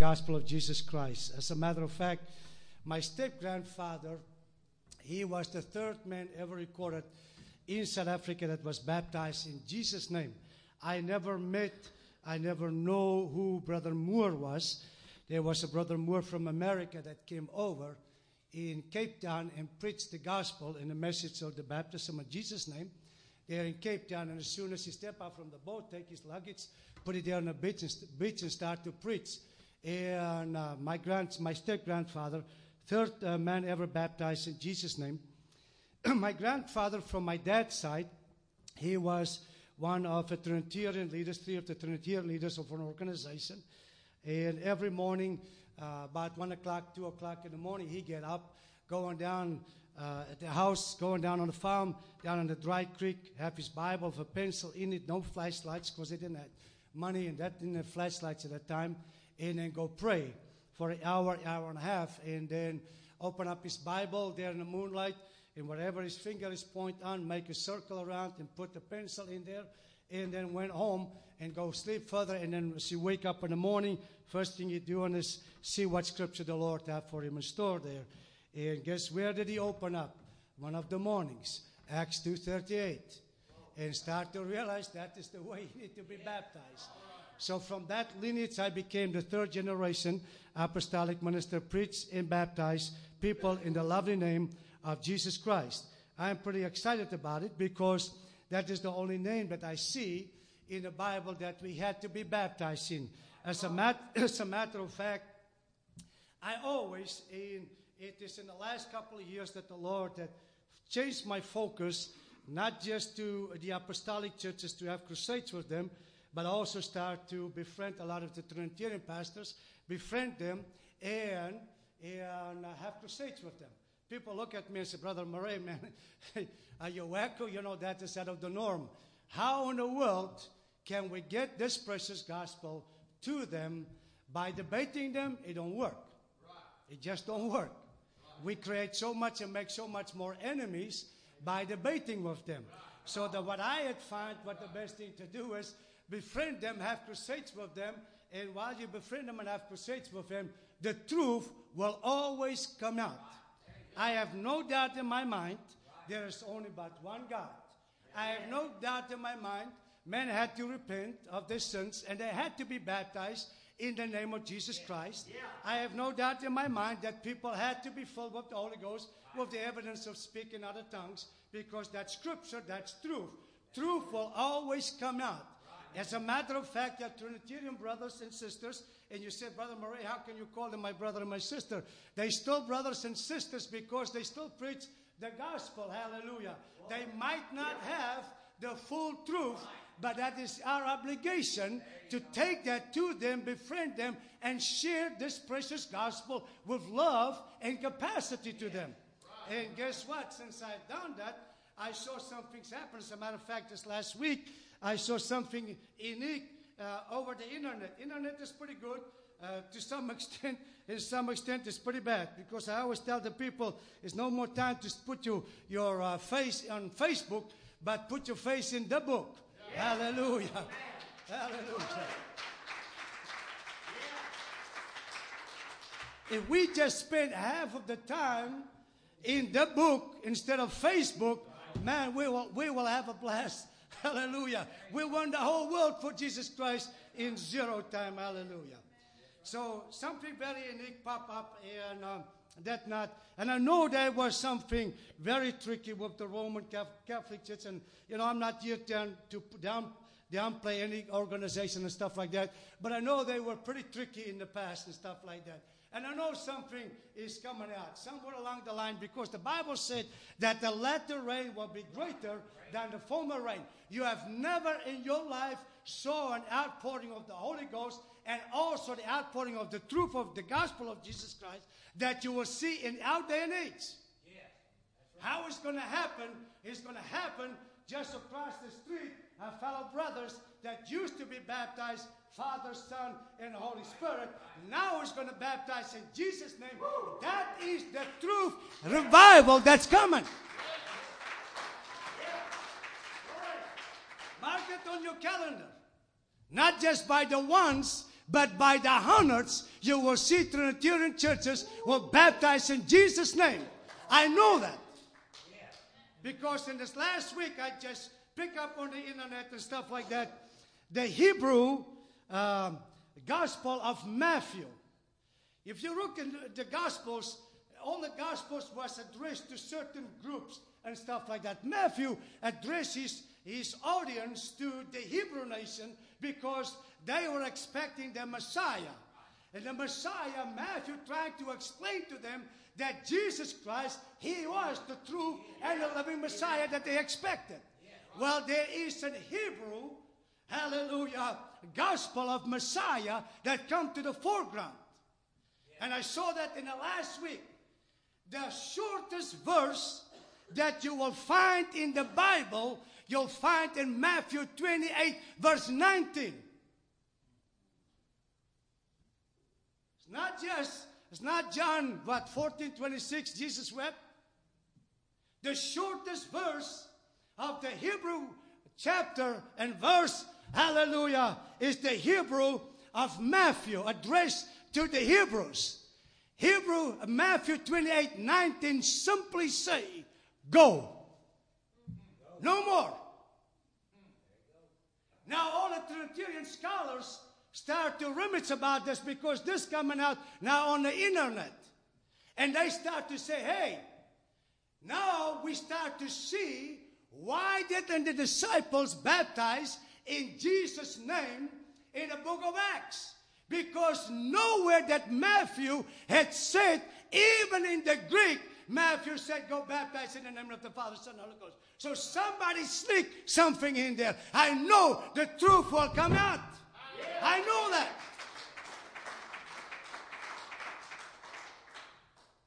gospel of Jesus Christ. As a matter of fact, my step grandfather, he was the third man ever recorded in South Africa that was baptized in Jesus' name. I never met, I never know who Brother Moore was. There was a Brother Moore from America that came over in Cape Town and preached the gospel and the message of the baptism of Jesus' name there in Cape Town. And as soon as he step out from the boat, take his luggage, put it there on the beach and, beach and start to preach. And uh, my grand, my step grandfather, third uh, man ever baptized in Jesus' name. my grandfather from my dad's side, he was one of the Trinitarian leaders, three of the Trinitarian leaders of an organization. And every morning, uh, about 1 o'clock, 2 o'clock in the morning, he get up, going down uh, at the house, going down on the farm, down on the dry creek, have his Bible with a pencil in it, no flashlights because they didn't have money and that didn't have flashlights at that time, and then go pray for an hour, hour and a half, and then open up his Bible there in the moonlight, and wherever his finger is point on, make a circle around and put the pencil in there, and then went home and go sleep further, and then as he wake up in the morning, first thing he doing is see what scripture the Lord have for him in store there. And guess where did he open up? One of the mornings, Acts 2.38. And start to realize that is the way you need to be baptized. So from that lineage, I became the third generation apostolic minister, preach and baptize people in the lovely name of Jesus Christ. I'm pretty excited about it because that is the only name that I see in the Bible that we had to be baptized in. As a, mat- as a matter of fact, I always, in it is in the last couple of years that the Lord had changed my focus, not just to the apostolic churches to have crusades with them, but also start to befriend a lot of the Trinitarian pastors, befriend them, and, and uh, have crusades with them. People look at me and say, Brother Murray, man, are you wacko? You know, that is out of the norm. How in the world can we get this precious gospel to them by debating them? It don't work. It just don't work we create so much and make so much more enemies by debating with them. So that what I had found, what the best thing to do is befriend them, have crusades with them, and while you befriend them and have crusades with them, the truth will always come out. I have no doubt in my mind there is only but one God. I have no doubt in my mind men had to repent of their sins and they had to be baptized in the name of Jesus Christ. I have no doubt in my mind that people had to be filled with the Holy Ghost with the evidence of speaking other tongues because that scripture, that's truth. Truth will always come out. As a matter of fact, your Trinitarian brothers and sisters, and you said, Brother Murray, how can you call them my brother and my sister? They still brothers and sisters because they still preach the gospel. Hallelujah. They might not have the full truth, but that is our obligation to take that to them, befriend them, and share this precious gospel with love and capacity to them. And guess what? Since I've done that, I saw some things happen. As a matter of fact, this last week, I saw something unique uh, over the internet. Internet is pretty good. Uh, to some extent, to some extent, it's pretty bad because I always tell the people, it's no more time to put you, your uh, face on Facebook, but put your face in the book. Yeah. Hallelujah. Yeah. Hallelujah. If we just spend half of the time in the book instead of Facebook, man, we will, we will have a blast. Hallelujah. We won the whole world for Jesus Christ in zero time. Hallelujah. So something very unique pop up and um, that not. And I know there was something very tricky with the Roman Catholic Church. And, you know, I'm not here to, to down, downplay any organization and stuff like that. But I know they were pretty tricky in the past and stuff like that. And I know something is coming out somewhere along the line because the Bible said that the latter rain will be greater than the former rain. You have never in your life saw an outpouring of the Holy Ghost and also the outpouring of the truth of the gospel of Jesus Christ that you will see in our day and age. Yeah, right. How it's going to happen is going to happen just across the street. Our fellow brothers that used to be baptized, Father, Son, and Holy Spirit, now he's going to baptize in Jesus' name. That is the truth revival that's coming. Mark it on your calendar. Not just by the ones but by the hundreds, you will see Trinitarian churches will baptize in Jesus' name. I know that. Because in this last week, I just pick up on the internet and stuff like that. The Hebrew um, Gospel of Matthew. If you look in the Gospels, all the Gospels was addressed to certain groups and stuff like that. Matthew addresses his audience to the Hebrew nation because they were expecting the Messiah. And the Messiah, Matthew tried to explain to them that Jesus Christ, he was the true and the living Messiah that they expected. Well, there is an Hebrew, hallelujah, gospel of Messiah that come to the foreground. And I saw that in the last week. The shortest verse that you will find in the Bible, you'll find in Matthew 28, verse 19. It's not just, it's not John, what, 14, 26, Jesus wept. The shortest verse of the Hebrew chapter and verse, hallelujah, is the Hebrew of Matthew, addressed to the Hebrews. Hebrew, Matthew 28, 19 simply say, go. No more. Now all the Trinitarian scholars start to rummage about this because this coming out now on the internet. And they start to say, hey, now we start to see why didn't the disciples baptize in Jesus' name in the book of Acts? Because nowhere that Matthew had said, even in the Greek, Matthew said, Go baptize in the name of the Father, Son, and Holy Ghost. So somebody sneak something in there. I know the truth will come out. I know that.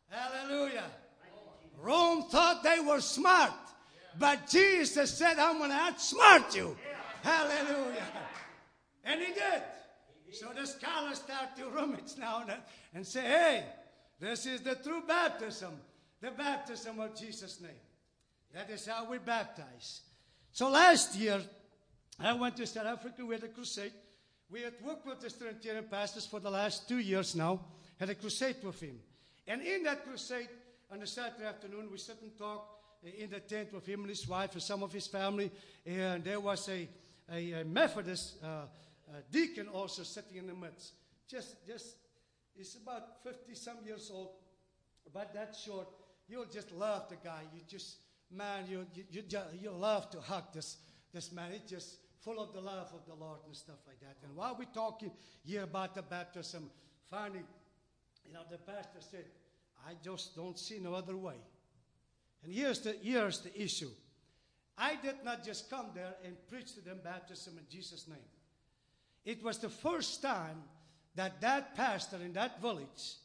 Hallelujah. Rome thought they were smart, but Jesus said, I'm going to outsmart you. Hallelujah. And he did. So the scholars start to rummage now and, say, hey, this is the true baptism, the baptism of Jesus' name. That is how we baptize. So last year, I went to South Africa with a crusade. We had worked with the Trinitarian pastors for the last two years now, had a crusade with him. And in that crusade, on a Saturday afternoon, we sit and talk in the tent with him and his wife and some of his family. And there was a, a, a Methodist uh, uh, deacon also sitting in the midst. Just, just, he's about 50 some years old, about that short. You'll just love the guy. You just, man, you, you, you, you love to hug this, this man. He's just full of the love of the Lord and stuff like that. And while we're talking here about the baptism, finally, you know, the pastor said, I just don't see no other way. And here's the, here's the issue. I did not just come there and preach to them baptism in Jesus' name. It was the first time that that pastor in that village,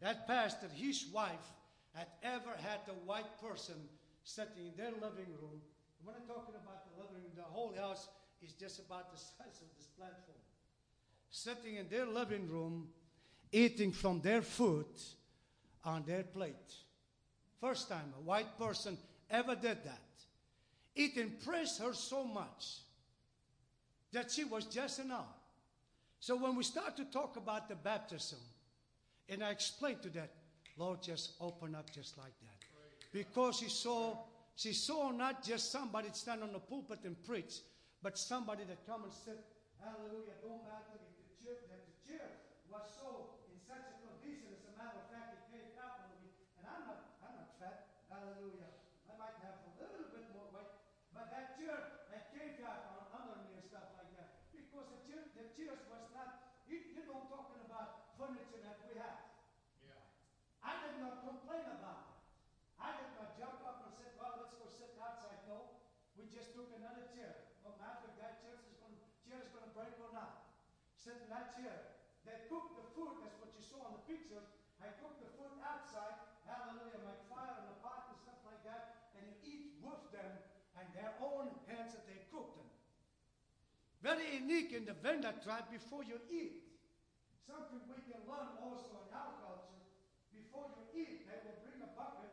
that pastor, his wife, had ever had a white person sitting in their living room. When I'm talking about the living room, the whole house is just about the size of this platform. Sitting in their living room, eating from their food on their plate. First time a white person ever did that. It impressed her so much that she was just awe. So when we start to talk about the baptism, and I explained to that, Lord, just open up just like that. Because she saw, she saw not just somebody stand on the pulpit and preach, but somebody that come and said, hallelujah, don't matter if the church, that the chair was so in such a condition, as a matter of fact, it came up on me, and I'm not, I'm not fat, hallelujah. I might have a little bit more weight, but that chair had caved out on, under me and stuff like that. Because the chair, the chairs was not, you, you don't talking about furniture that we have. I did not complain about it. I did not jump up and say, well, let's go sit outside. No, we just took another chair. No matter if that chair is going, chair is going to break or not. Sit in that chair. They cooked the food, that's what you saw on the pictures. I cooked the food outside, hallelujah, my fire in the pot and stuff like that, and you eat with them and their own hands that they cooked them. Very unique in the Venda tribe before you eat. Something we can learn also in our culture. Before you eat, they will bring a bucket,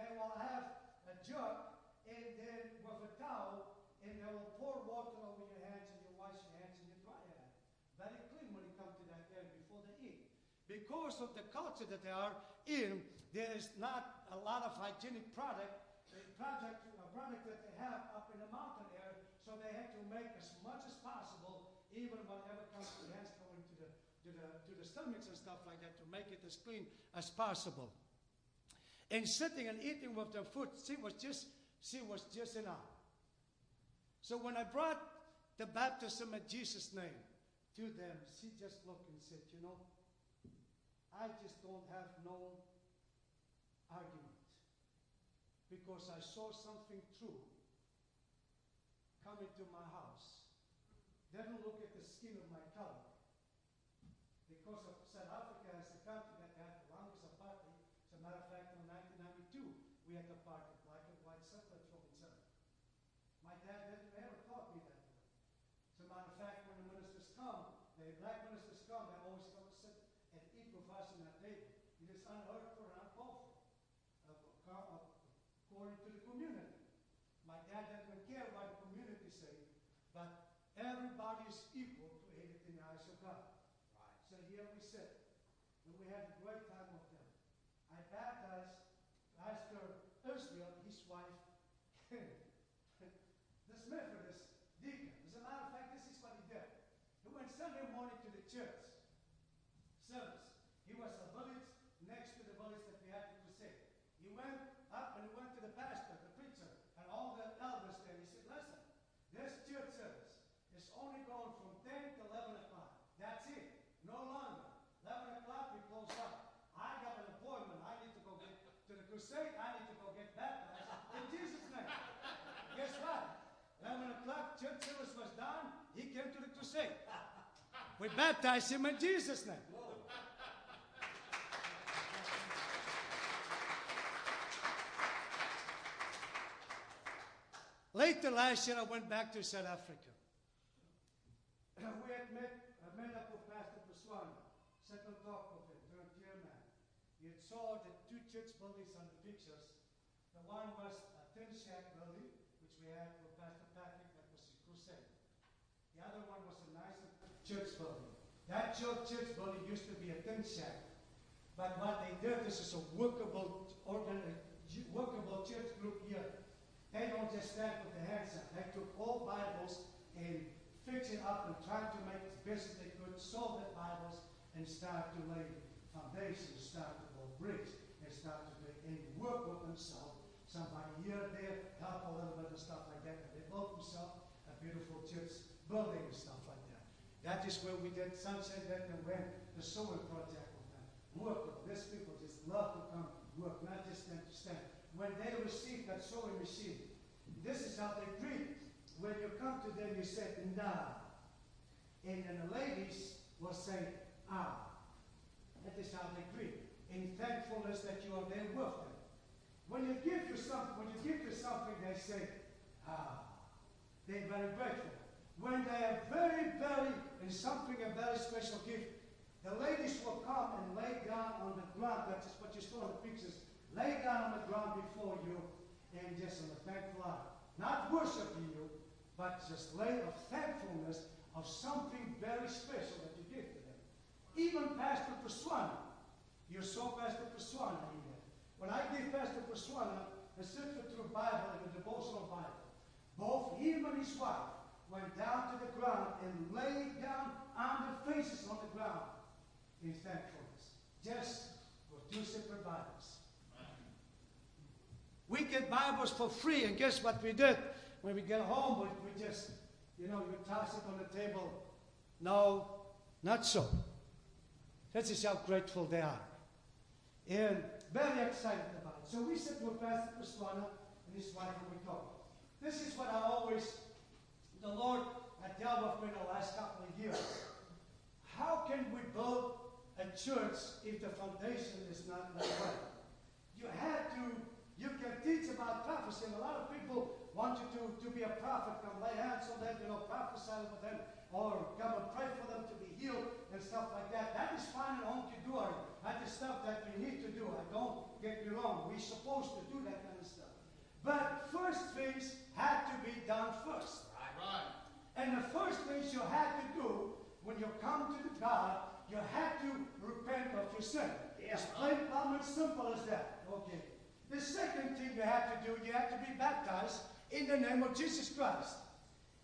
they will have a jug, and then with a towel, and they will pour water over your hands and you wash your hands and you dry your hands. Very clean when you come to that area before they eat. because of the culture that they are in, there is not a lot of hygienic product, a project, a product that they have up in the mountain they had to make as much as possible, even whenever comes to hands going to the, to the, to the stomachs and stuff like that, to make it as clean as possible. And sitting and eating with their food, she was just, she was just enough. So when I brought the baptism in Jesus' name to them, she just looked and said, You know, I just don't have no argument because I saw something true come into my house. They don't look at the skin of my color. Because of South Africa as a country that had the longest apartheid, as a matter of fact, in 1992, we had apartheid, black and white separate from each other. My dad didn't ever taught me that way. As a matter of fact, when the ministers come, the black ministers come, they always come to sit and eat with us in that table. It is unheard for and uncalled for, uh, uh, according to the community. My dad doesn't care what the community say, but everybody is equal created in the eyes of God. Right. So here we sit, and we had a great time with them. I baptized Pastor Israel, his wife, this Methodist deacon. As a matter of fact, this is what he did. He went Sunday morning to the church service. He was a village next to the village that we had to crusade. He went up and he went to the pastor, the preacher, and all the elders there. He said, Listen, this church service is only going from 10 to 11 o'clock. That's it. No longer. 11 o'clock, we close up. I got an appointment. I need to go get to the crusade. I need to go get baptized in Jesus' name. Guess what? 11 o'clock, church service was done. He came to the crusade. We baptized him in Jesus' name. Later last year, I went back to South Africa. we had met, I met up with Pastor Paswana, sat on top of him, turned chairman. He had saw the two church buildings on the pictures. The one was uh, a tin shack building, which we had with Pastor Patrick, that was a crusade. The other one was church building. That church, building used to be a tin shack. But what they did, this is a workable, organ, uh, workable church group here. They don't just stand with their hands up. They took all Bibles and fix it up and tried to make as best they could, solve the Bibles, and start to lay foundations, start to build bricks, and start to make, and work with themselves. Somebody here, there, help a little bit and stuff like that. And they built themselves a beautiful church building and stuff that. Is where we did Sunset that and went the sewing project with them. Work these people just love to come work, not just stand to stand when they receive that sewing machine. This is how they greet. When you come to them, you say, Nda. And then the ladies will say, Ah. That is how they greet. In thankfulness that you are there with them. When you give you something, when you give you something, they say, Ah. They're very grateful. When they are very, very, and something a very special gift, the ladies will come and lay down on the ground. That's what you saw in the pictures lay down on the ground before you and just in a thankful heart. Not worshiping you, but just lay of thankfulness of something very special that you give to them. Even Pastor Paswana, you saw Pastor Paswana in there. When I gave Pastor Paswana a Sefer through Bible and a devotional Bible, both him and his wife went down to the ground and laid down on their faces on the ground in thankfulness. Just for two separate Bibles. We get Bibles for free, and guess what we did? When we get home, we, just, you know, you toss it on the table. No, not so. That is how grateful they are. And very excited about it. So we sit with Pastor Paswana and his wife and we talk. This is what I always, the Lord had dealt with me the last couple of years. How can we build a church if the foundation is not right? You have to you can teach about prophecy, and a lot of people want you to, to be a prophet, come lay hands on them, you know, prophesy over them, or come and pray for them to be healed and stuff like that. That is fine and hunky dory. That is stuff that we need to do. I don't get me wrong. We're supposed to do that kind of stuff. But first things had to be done first. Right. right. And the first thing you have to do when you come to the God you have to repent of your sin. Yeah. It's plain, plain, and simple as that. Okay. The second thing you have to do, you have to be baptized in the name of Jesus Christ.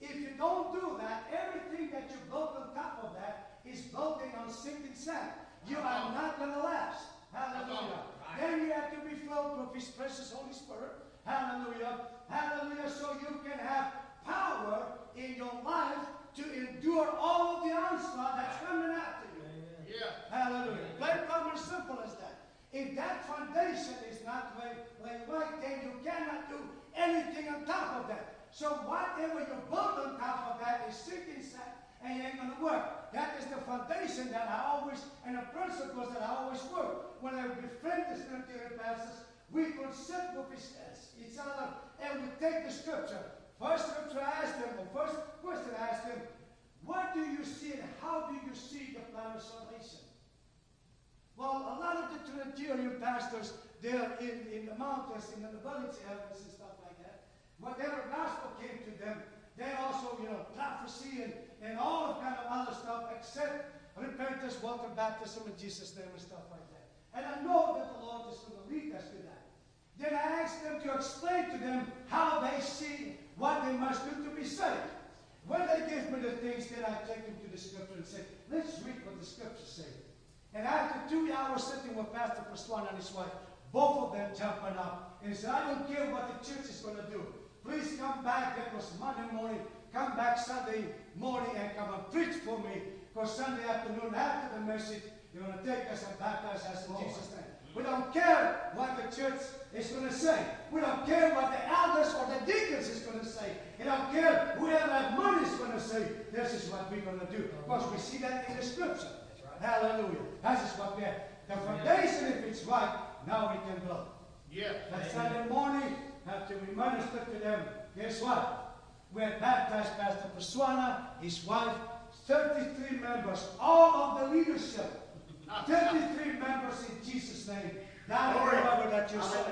If you don't do that, everything that you build on top of that is building on sinking sand. You are uh-huh. not going to last. Hallelujah. Right. Then you have to be filled with His precious Holy Spirit. Hallelujah. Hallelujah. So you can have power in your life to endure all of the onslaught that's coming after you. Yeah. Hallelujah. Plain, plain, and simple as that. If that foundation is not laid, laid right, then you cannot do anything on top of that. So whatever you build on top of that is sinking sand and it ain't gonna work. That is the foundation that I always, and the principles that I always work. When I befriend the Trinitarian pastors, we consult sit with each, each other and we take the scripture. First scripture I asked them, or first question I asked them, what do you see and how do you see the plan of salvation? Well, a lot of the Trinitarian pastors, they're in, in the mountains, in the village areas and stuff like that. Whatever gospel came to them, they also, you know, prophecy and, and all kind of other stuff except repentance, water baptism in Jesus' name and stuff like that. And I know that the Lord is going to lead us to that. Then I asked them to explain to them how they see what they must do to be saved. When they give me the things, then I take them to the scripture and say, let's read what the scripture say. And after two hours sitting with Pastor Paswan and his wife, both of them jumping up and said, I don't care what the church is going to do. Please come back. That was Monday morning. Come back Sunday morning and come and preach for me. Because Sunday afternoon, after the message, you're going to take us and baptize us in Jesus' name. We don't care what the church is going to say. We don't care what the elders or the deacons is going to say. We don't care whoever have money is going to say. This is what we're going to do. Because we see that in the scripture. Hallelujah. That is what we have. The foundation, if it's right, now we can build. Yeah. That Sunday morning, after we ministered to them, guess what? We had baptized Pastor Paswana, his wife, 33 members, all of the leadership. 33 members in Jesus' name. Now Glory. remember that you're saved.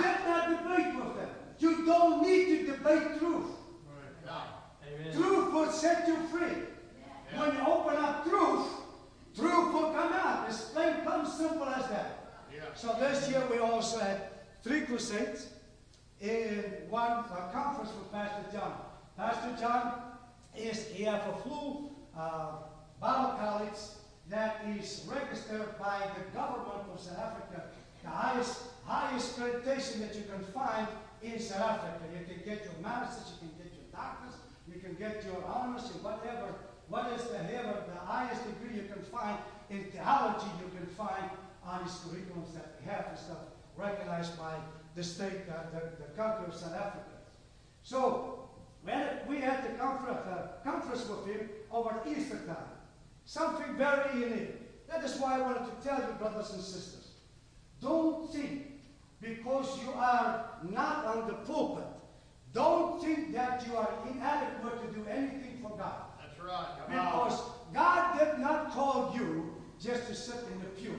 Get not debate with them. You don't need to debate truth. Yeah. Truth will set you free. When you open up truth, truth will come out. It's plain, plain simple as that. Yeah. So this year we also had three crusades in one uh, conference with Pastor John. Pastor John is he have a full uh, Bible college that is registered by the government of South Africa, the highest highest accreditation that you can find in South Africa. You can get your masters, you can get your doctors, you can get your honors and whatever. What is the the highest degree you can find in theology you can find on these curriculums that we have and stuff recognized by the state, uh, the, the country of South Africa. So we had, we had the conference, uh, conference with him over Easter time. Something very unique. That is why I wanted to tell you, brothers and sisters, don't think because you are not on the pulpit, don't think that you are inadequate to do anything for God. That's right. Come on. Because God did not call you just to sit in the pew.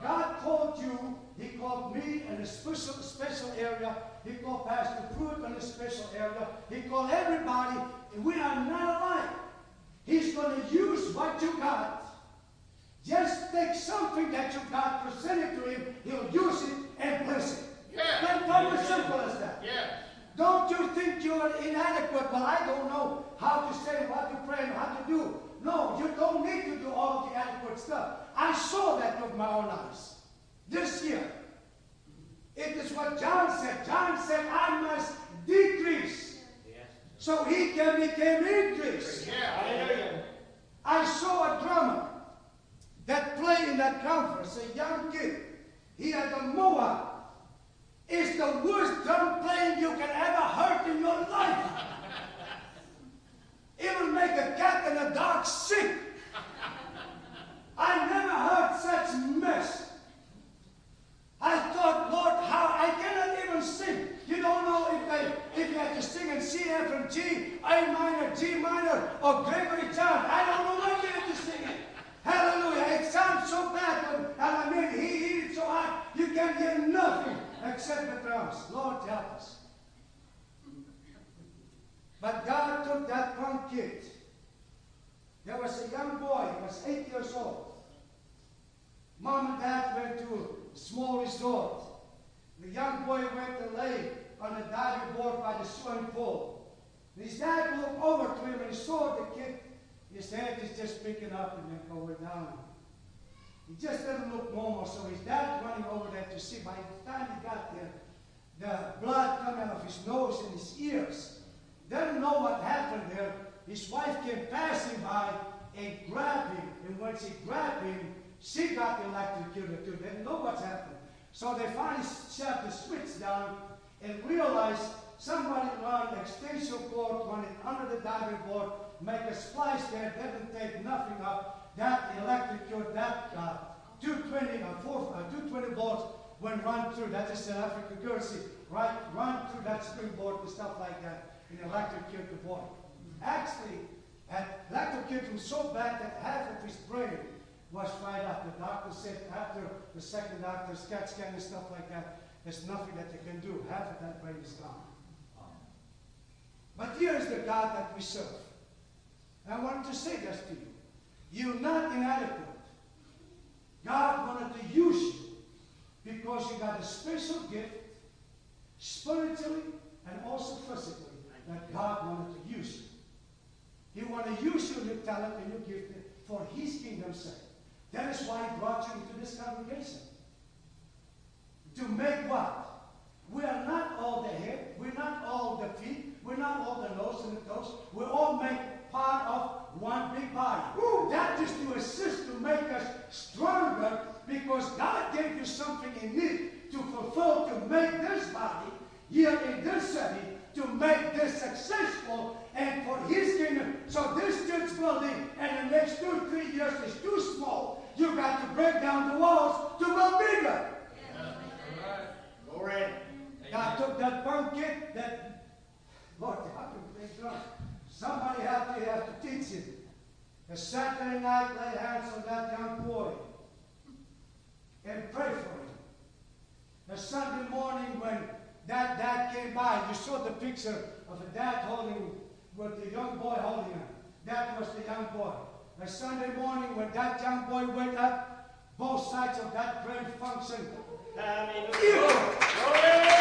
God called you, He called me in a special, special area. He called Pastor Pruitt in a special area. He called everybody. We are not alike. He's going to use what you got. Just take something that you got, present it to Him. He'll use it and bless it. Yeah. Plain and simple as that. Yeah. Don't you think you are inadequate? Well, I don't know how to say, what to pray, and how to do. No, you don't need to do all the adequate stuff. I saw that with my own eyes this year. It is what John said. John said, I must decrease so he can become increase. Yeah. Hallelujah. I saw a drummer that played in that conference, a young kid. He had a moa. It's the worst drum playing you can ever heard in your life. It will make a cat in the dark sick. I never heard such mess. I thought, Lord, how I cannot even sing. You don't know if I if you have to sing in C, F, and G, A minor, G minor, or Gregory John. I don't know what you have to sing. Hallelujah. It sounds so bad, but and I mean he hit it so hard you can't hear nothing except the drums. Lord help us. But God took that one kid. There was a young boy, he was eight years old. Mom and dad went to a small resort. The young boy went to lay on a diving board by the swimming pool. His dad looked over to him and he saw the kid. His head is just picking up and then going down. He just doesn't look normal, so his dad running over there to see. By the time he got there, the blood coming out of his nose and his ears. Didn't know what happened there. His wife came passing by and grabbed him. And when she grabbed him, she got electrocuted too. Didn't know what's happened. So they finally shut the switch down and realized somebody run extension cord, run it under the diving board, make a splice there, didn't take nothing up. That electrocute, that uh, 220, uh, four, uh, 220 volts when run through. That is an African currency. Right, run through that springboard and stuff like that and electrocute the boy. Actually, had electrocuted him so bad that half of his brain was fried up. The doctor said after the second doctor's CAT scan and stuff like that, there's nothing that they can do. Half of that brain is gone. But here is the God that we serve. And I wanted to say this to you. You're not inadequate. God wanted to use you because you got a special gift, spiritually and also physically, that God wanted to use you. He wanted to use you, your talent and your gift for His kingdom's sake. That is why He brought you into this congregation. To make what? We are not all the head, we're not all the feet, we're not all the nose and the toes. We all make part of one big body. Ooh, that is to assist to make us stronger because God gave you something in it to fulfill, to make this body here in this city, to make this successful and for His kingdom. So this church building in the next two, three years is too small. You got to break down the walls to go bigger. Glory. God took that pumpkin, that Lord, how can we drunk? Somebody out there have to teach him. The Saturday night, lay hands on that young boy and pray for him. The Sunday morning, when that dad came by, you saw the picture of a dad holding with the young boy holding him. That was the young boy. The Sunday morning, when that young boy went up, both sides of that brain function. Hallelujah.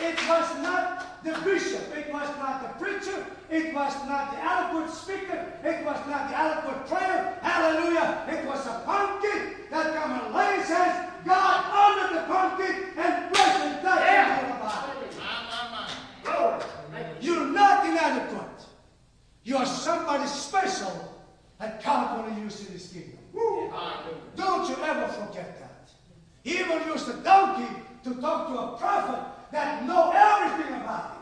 It was not the bishop, it was not the preacher, it was not the eloquent speaker, it was not the eloquent prayer. Hallelujah. It was a pumpkin that come and lay his hands, God under the pumpkin and bless and touch Yeah. him about it. My, my, my. Glory. You're not inadequate. You're somebody special that God want to use in his kingdom. Woo. Hallelujah. Don't you ever forget that. He even used a donkey to talk to a prophet that know everything about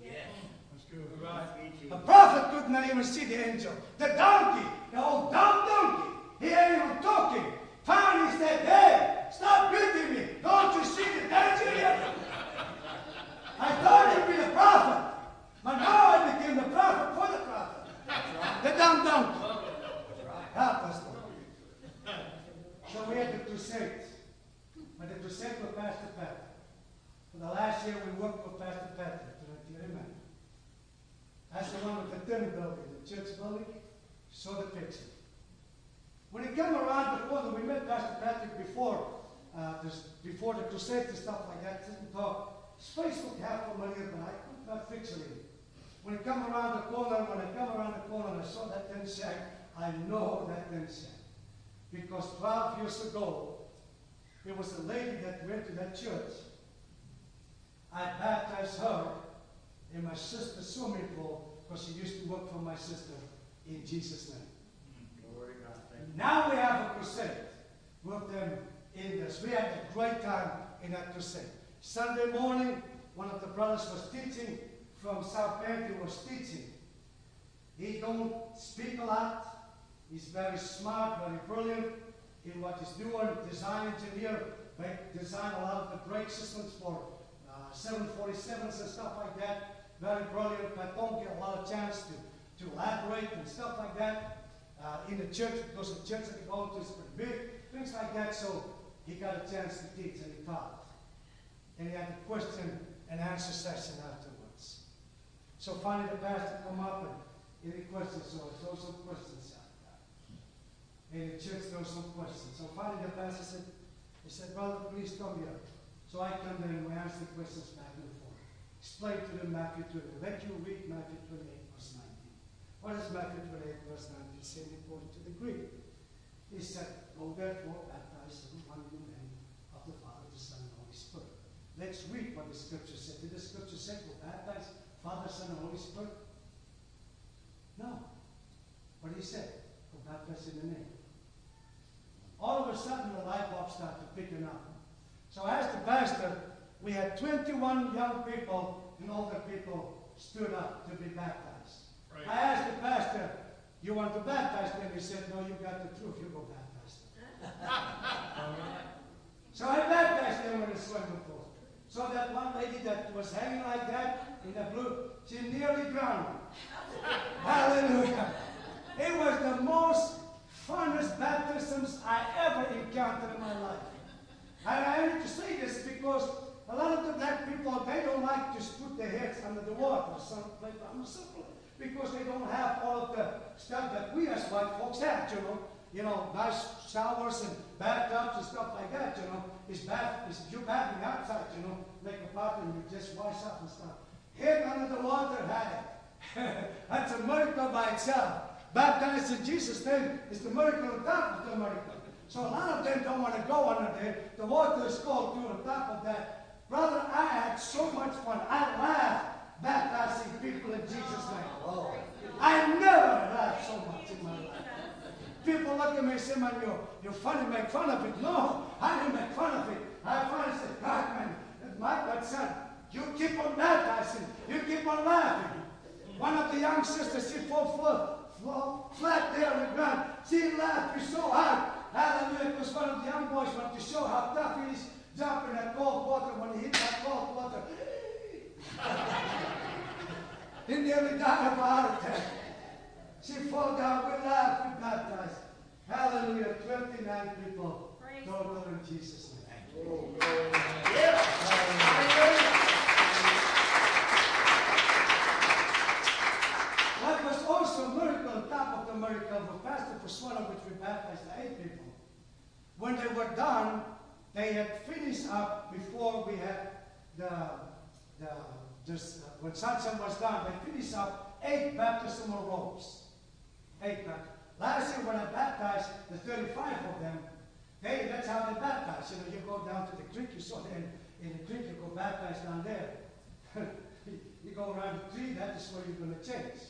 it. Yes. That's good. Right. The prophet could not even see the angel. The donkey, the old dumb donkey, he ain't even talking. Finally said, hey, stop beating me. Don't you see the danger here? I thought he'd be the prophet. But now I became the prophet for the prophet. The dumb donkey. Help us, Lord. So we had the crusades. But the crusade with Pastor Patrick. For the last year we worked with Pastor Patrick. You? That's the one with the thin building, the church building. Saw the picture. When he came around the corner, we met Pastor Patrick before, uh, this, before the crusade and stuff like that. Didn't talk. His face looked half familiar, but I could not picture him. When he come around the corner, when I come around the corner and I saw that tin shack, I know that tin shack. Because 12 years ago, there was a lady that went to that church. I baptized her in my sister's swimming pool because she used to work for my sister in Jesus' name. Glory to God. Now we have a crusade with them in this. We had a great time in that crusade. Sunday morning, one of the brothers was teaching from South Bend. He was teaching. He don't speak a lot. He's very smart, very brilliant in what he's doing. Design engineer, make, design a lot of the brake systems for uh, 747s and stuff like that. Very brilliant, but don't get a lot of chance to, to elaborate and stuff like that uh, in the church because the church that he to is pretty big, things like that. So he got a chance to teach and he taught. And he had a question and answer session afterwards. So finally the pastor come up and any questions, so throw some questions out there. And the church throw some questions. So finally the pastor said, he said, brother, please come here. So I come there and we answer the questions back and. Explain to them Matthew 20. Let you read Matthew 28, verse 19. What does Matthew 28, verse 19 say according to the Greek? He said, Go therefore, baptize everyone in the name of the Father, the Son, and the Holy Spirit. Let's read what the scripture said. Did the scripture say, Go baptize Father, Son, and Holy Spirit? No. What he said? Go baptize in the name. All of a sudden, the light bulb started picking up. So, as the pastor, we had 21 young people and older people stood up to be baptized. Right. I asked the pastor, You want to baptize them? He said, No, you got the truth. You go baptize them. so I baptized them in the swimming pool. So that one lady that was hanging like that in the blue, she nearly drowned. Hallelujah. It was the most funnest baptisms I ever encountered in my life. And I need to say this because a lot of the black people, they don't like to put their heads under the water someplace, I'm simple, because they don't have all of the stuff that we as white folks have, you know. You know, nice showers and bathtubs and stuff like that, you know. It's bath, it's, you're bathing outside, you know, make a pot and you just wash up and stuff. Head under the water, had That's a miracle by itself. Baptized in Jesus' name is the miracle on top of the miracle. So a lot of them don't want to go under there. The water is cold too on top of that. Brother, I had so much fun. I laughed baptizing people in Jesus' name. I never laughed so much in my life. People look at me and say, man, you're, you're funny, make fun of it. No, I didn't make fun of it. I finally said, God, man, my God, son, you keep on baptizing. You keep on laughing. One of the young sisters, she fell flat, fell flat there on the ground. She laughed so hard. Hallelujah, because one of the young boys wanted to show how tough he is jumping that cold water when he hit that cold water. he nearly died of a heart attack. She fell down, we laughed, we baptized. Hallelujah, 29 people Praise total in Jesus' name. Oh, glory. Hallelujah. What was also a miracle on top of the miracle of Pastor Paswala, which we baptized eight people. When they were done, they had finished up before we had the, the just, uh, when sunset was done, they finished up eight baptismal robes. Eight baptismal. Last year when I baptized the 35 of them, they, that's how they baptize. You know, you go down to the creek, you saw them in the creek, you go baptize down there. you go around the tree, that is where you're going to change.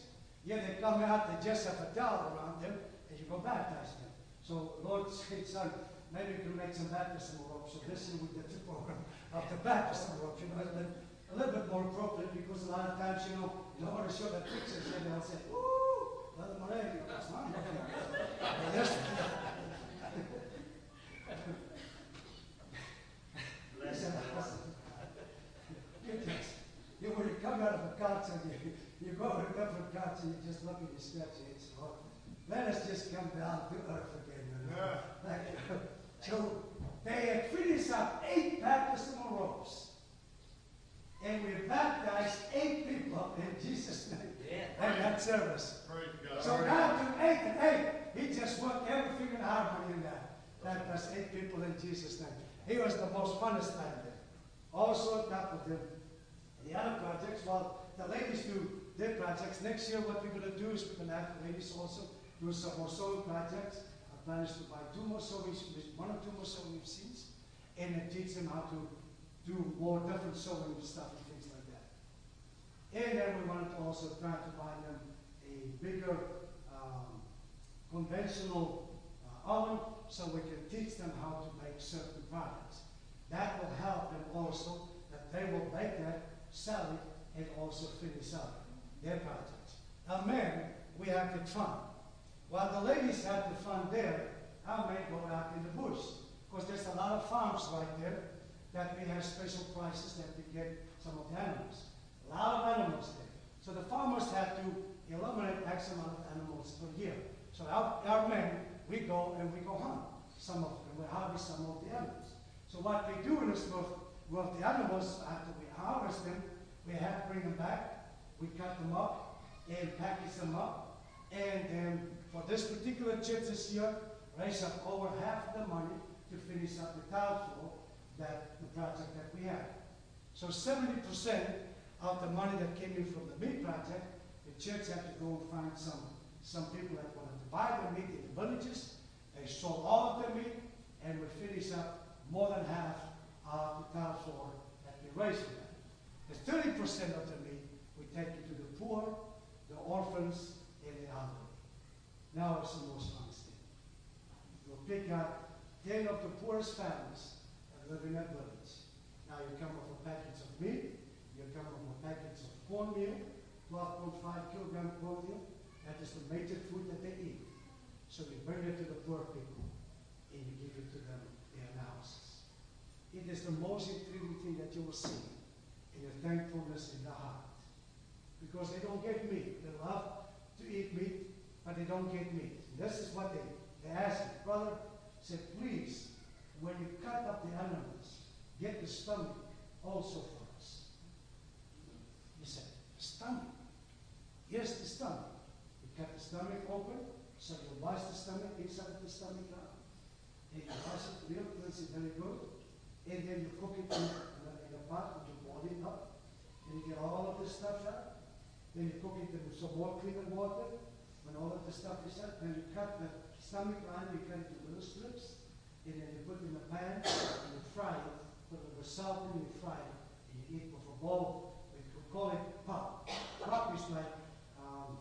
Yeah, they come out, they just have a towel around them, and you go baptize them. So Lord said, son, maybe you can make some baptismal robes. So this is with the program of the baptismal robes. You know, a little, a little bit more appropriate because a lot of times, you know, you don't want to show the pictures, and they'll say, "Ooh, Brother Moretti, that's not looking good." Yes. Listen, listen. You you when you come out of a concert, you, you go to a different concert, you just look at your steps, and it's Lord, let us just come down to earth again. you. Like, so they had finished up eight baptismal robes. And we baptized eight people in Jesus' name. And that service. Praise God. So now to eight and eight, he just worked everything in harmony in that. That was eight people in Jesus' name. He was the most funnest man there. Also on top of them, the other projects, well, the ladies do their projects. Next year, what we're going to do is we're going to have the ladies also do some more sewing projects. Is to buy two more sewing, one or two more sewing machines, and then teach them how to do more different sewing stuff and things like that. And then we wanted to also try to buy them a bigger um, conventional uh, oven so we can teach them how to make certain products. That will help them also that they will bake that, sell it, and also finish up their projects. Now, men, we have the fun. While the ladies have the fun there, our men go out in the bush. Because there's a lot of farms right there that we have special prices that we get some of the animals. A lot of animals there. So the farmers have to eliminate X amount of animals per year. So our, our men, we go and we go hunt some of them. We harvest some of the animals. So what we do in this month, Well, the animals, after we harvest them, we have to bring them back. We cut them up and package them up. And um, for this particular church this year, raise up over half the money to finish up the tile floor, that the project that we have. So 70% of the money that came in from the meat project, the church had to go and find some, some people that wanted to buy the meat in the villages. They sold all of their meat, and we finished up more than half of the tile floor that we raised for. The 30% of the meat, we take it to the poor, the orphans, and the elderly. Now it's the most honest thing. You'll pick out 10 of the poorest families that live in village. Now you come with a package of meat, you come with a package of cornmeal, 12.5 kilogram cornmeal. That is the major food that they eat. So you bring it to the poor people and you give it to them in houses. It is the most intriguing thing that you will see in the thankfulness in the heart. Because they don't get meat. They love to eat meat, but they don't get meat. This is what they, they ask me. Brother, said, please, when you cut up the animals, get the stomach also for us. He said, stomach? Yes, the stomach. You cut the stomach open, so you wash the stomach inside the stomach out. And you wash it real cleanse very good. And then you cook it in, in, a, pot, you boil it up. And you get all of the stuff out. Then you cook it in some more cleaner water. When all of the stuff is out, then you cut the stomach line, you cut it into little strips. And then you put it in a pan and you fry it. Put a little salt in, you fry it. And you eat with a bowl. We call it pop. Pop is like, um,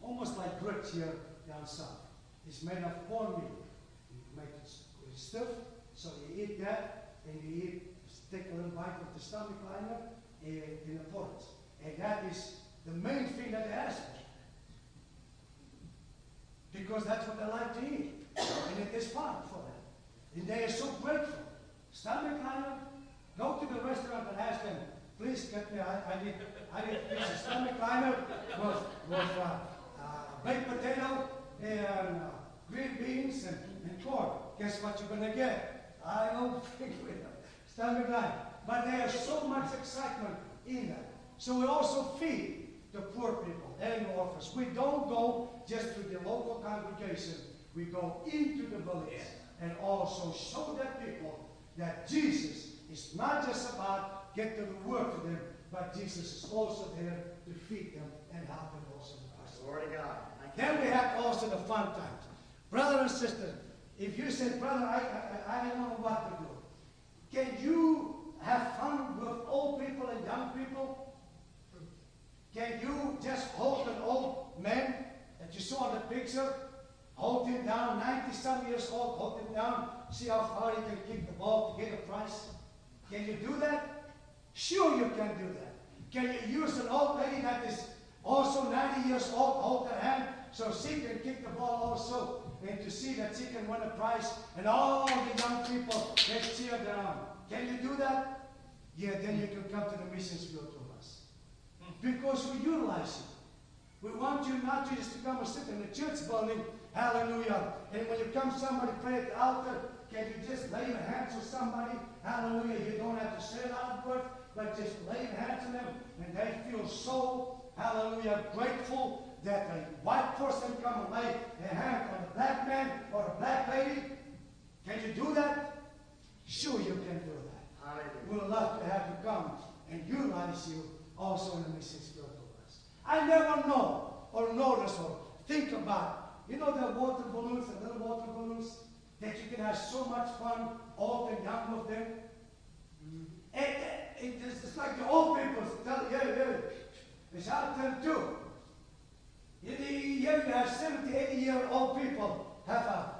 almost like grits here down south. It's made of cornmeal. You make it stiff, so you eat that, and you eat, take a little bite of the stomach liner in, in a pot. And that is the main thing that ask for. Because that's what they like to eat. And it is fun for them. And they are so grateful. Stomach liner, go to the restaurant and ask them, please get me, I, I need, I need a piece of stomach liner with, with uh, uh, baked potato and uh, green beans and, and corn. Guess what you're going to get? I don't think we know. Stomach liner. But there's so much excitement in that. So we also feed the poor people the orphans. We don't go just to the local congregation. We go into the village and also show that people that Jesus is not just about getting the word to them, but Jesus is also there to feed them and help them also. Glory to God. Then we have also the fun times. Brother and sister, if you say, brother, I, I, I don't know what to do. Can you have fun with old people and young people? Can you just hold an old man that you saw in the picture? Hold him down, 90 some years old, hold him down, see how far he can kick the ball to get a prize. Can you do that? Sure, you can do that. Can you use an old lady that is also 90 years old, hold her hand so she can kick the ball also and to see that she can win a prize and all the young people get cheered on. Can you do that? Yeah, then you can come to the missions field. Because we utilize it. We want you not just to come and sit in the church building, hallelujah. And when you come somebody pray at the altar, can you just lay your hands on somebody? Hallelujah. You don't have to say it out word, but just lay your hands on them and they feel so, hallelujah, grateful that a white person come and lay a hand on a black man or a black lady. Can you do that? Sure you can do that. Hallelujah. We would love to have you come and utilize you also in the mission field with us. I never know or notice or think about, you know the water balloons, the little water balloons, that you can have so much fun, old and young of them. Mm-hmm. And, and it's just like the old people tell, yeah, yeah, it's out there too. You, you have 70, 80 year old people have a,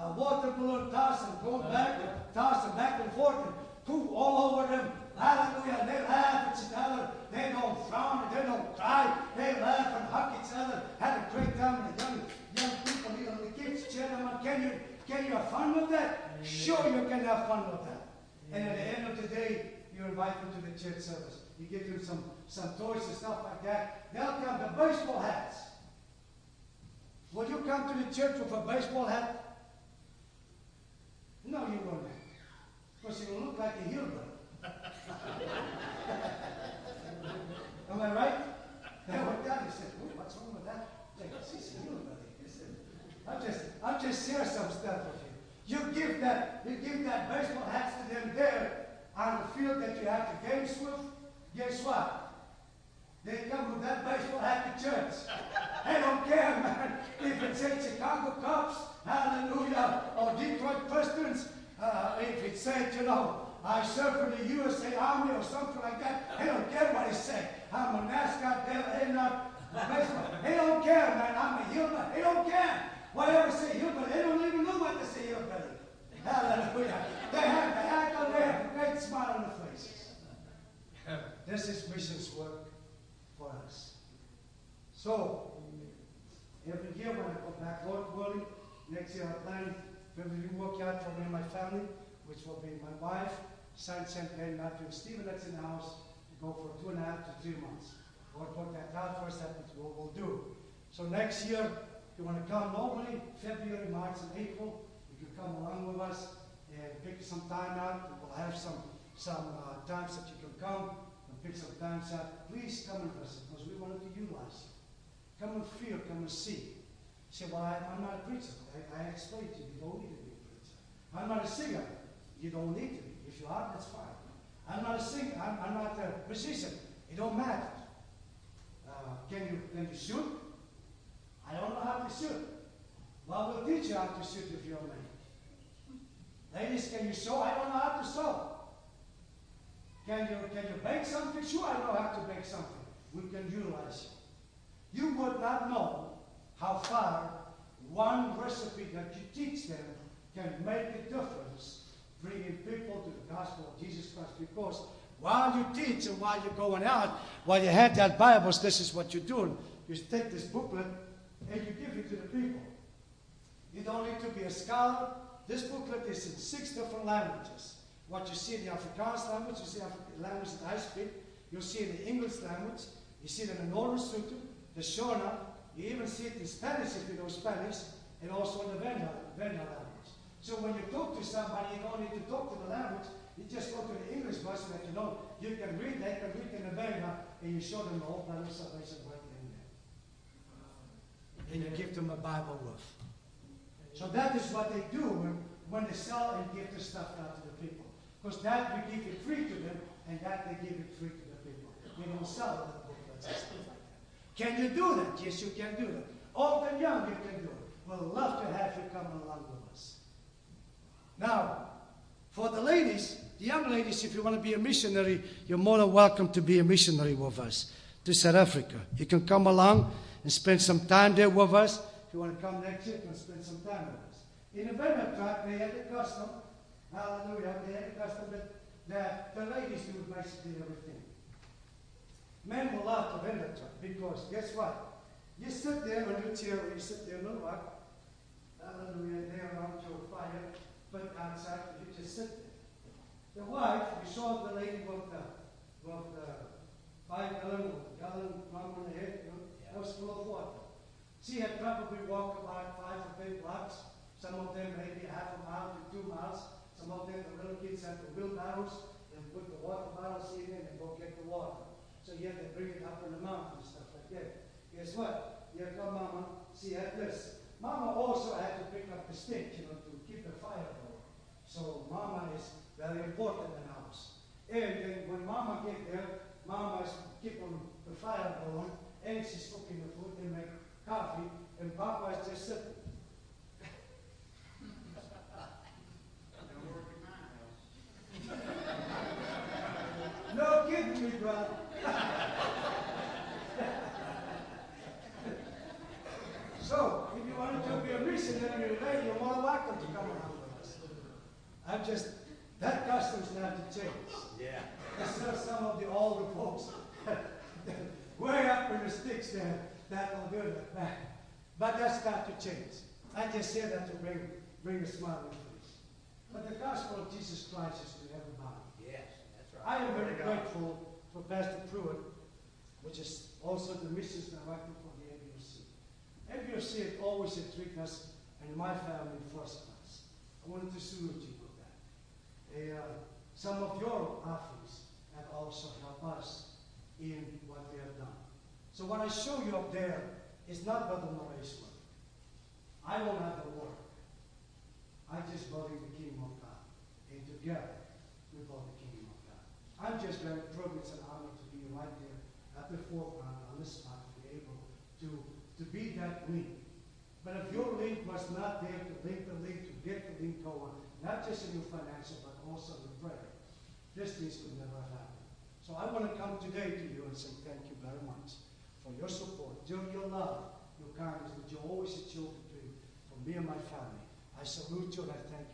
a water balloon tossing, going uh-huh. back, and toss tossing back and forth, and poof all over them. Hallelujah. They laugh at each other. They don't frown. They don't cry. They laugh and hug each other. Have a great time. And the young, young people, you the kids on. Can you, can you have fun with that? Sure, you can have fun with that. And at the end of the day, you invite them to the church service. You give them some, some toys and stuff like that. They'll come to baseball hats. Will you come to the church with a baseball hat? No, you won't. Because you look like a hillbilly. Am I right? They went down. He said, "Ooh, "What's wrong with that?" Like, she's healed, buddy. He said, "I'm just, I'm just share some stuff with you. You give that, you give that baseball hats to them there on the field that you have to games with. Guess what? They come with that baseball hat to church. They don't care, man. If it's says Chicago Cubs, hallelujah, or Detroit Pistons, uh, if it's said, you know, I serve in the USA Army or something like that, they don't care what it say. I'm a mascot, they're not baseball. They don't care, man. I'm a hillbilly. They don't care. Whatever say hillbilly, they don't even know what to say hillbilly. Hallelujah. They have the act on there, great smile on their faces. This is missions work for us. So, every year when I go back, Lord willing, next year I plan every work out for me and my family, which will be my wife, St. Ben, Matthew, Stephen that's in the house, go for two and a half to three months. Lord put that out us, that's what we'll do. So next year, if you want to come normally, February, March, and April, you can come along with us and pick some time out. We'll have some, some uh, times that you can come and pick some times out. Please come and visit because we want to utilize you. Come and feel, come and see. Say, well, I, am not a preacher. I, I explained to you, you don't need to be a preacher. I'm not a singer. You don't need to be. If you are, that's fine. I'm not a singer. I'm, I'm not a musician. It don't matter. Uh, can you can you shoot? I don't know how to shoot. Well, we'll teach you how to shoot if you're a man. Ladies, can you sew? I don't know how to sew. Can you, can you bake something? Sure, I know how to bake something. We can utilize it. You would not know how far one recipe that you teach them can make a difference, bringing people to the gospel of Jesus Christ. Because while you teach and while you're going out, while you have that Bibles, this is what you're doing. You take this booklet and you give it to the people. You don't need to be a scholar. This booklet is in six different languages. What you see in the Afrikaans language, you see the language that I speak, you'll see in the English language, you see it in the Northern Sotho, the Shona, you even see it in Spanish if you know Spanish, and also in the Venda language. So when you talk to somebody, you don't need to talk to the language, you just go to the English version that you know. You can read, they can read in the Venda, and you show them the whole plan of salvation right there. And you give them a Bible with. So that is what they do when, when they sell and give the stuff out to the people. Because that we give it free to them, and that they give it free to the people. They don't sell the booklets and stuff like that. Can you do that? Yes, you can do that. Old and young, you can do it. We'll love to have you come along with us. Now, for the ladies, the young ladies, if you want to be a missionary, you're more than welcome to be a missionary with us to South Africa. You can come along and spend some time there with us. If you want to come next year, you can spend some time with us. In the Venda tribe, they had a custom, hallelujah, they had a custom that, that the ladies do basically everything. Men will love the Venda tribe because guess what? You sit there on your chair, you sit there, no what? Hallelujah, there around your fire, but outside, you just sit there. The wife, you saw the lady with the, with the five gallon, gallon drum on the head, you know, that was full of water. She had probably walked about five or ten blocks, some of them maybe half a mile to two miles. Some of them, the little kids had the wheelbarrows and put the water bottles in it and go get the water. So you had to bring it up in the mountain and stuff like that. Guess what? Here come Mama. She had this. Mama also had to pick up the stick, you know, to keep the fire. So Mama is very important in the house. And then when Mama get there, Mama is keeping the fire going, and she's cooking the food and make coffee, and Papa is just sitting. no kidding me, brother. so, if you wanted to be a missionary today, you're more welcome to come along with us. I'm just, that custom's not to change. Yeah. Of some of the older folks, way up in the sticks there, that will do it. But that's got to change. I just say that to bring, bring a smile on your face. But the gospel of Jesus Christ is to everybody. Yes, that's right. I am very to grateful for Pastor Pruitt, which is also the missions director for the ABOC. ABOC had always treated us and my family first class. I wanted to salute you that. Some of your offerings have also helped us in what we have done. So what I show you up there is not Brother Murray's work. I don't have the work. I just building the kingdom of God. And together, we build the kingdom of God. I'm just very privileged and honored to be right there at the forefront on the spot to be able to, to be that link. But if your link was not there to link the link, to get the link going, not just in your financial, but also in prayer, this things would never happen. So I want to come today to you and say thank you very much for your support, your, love, your kindness that you always children to for me and my family. I salute you and I thank you.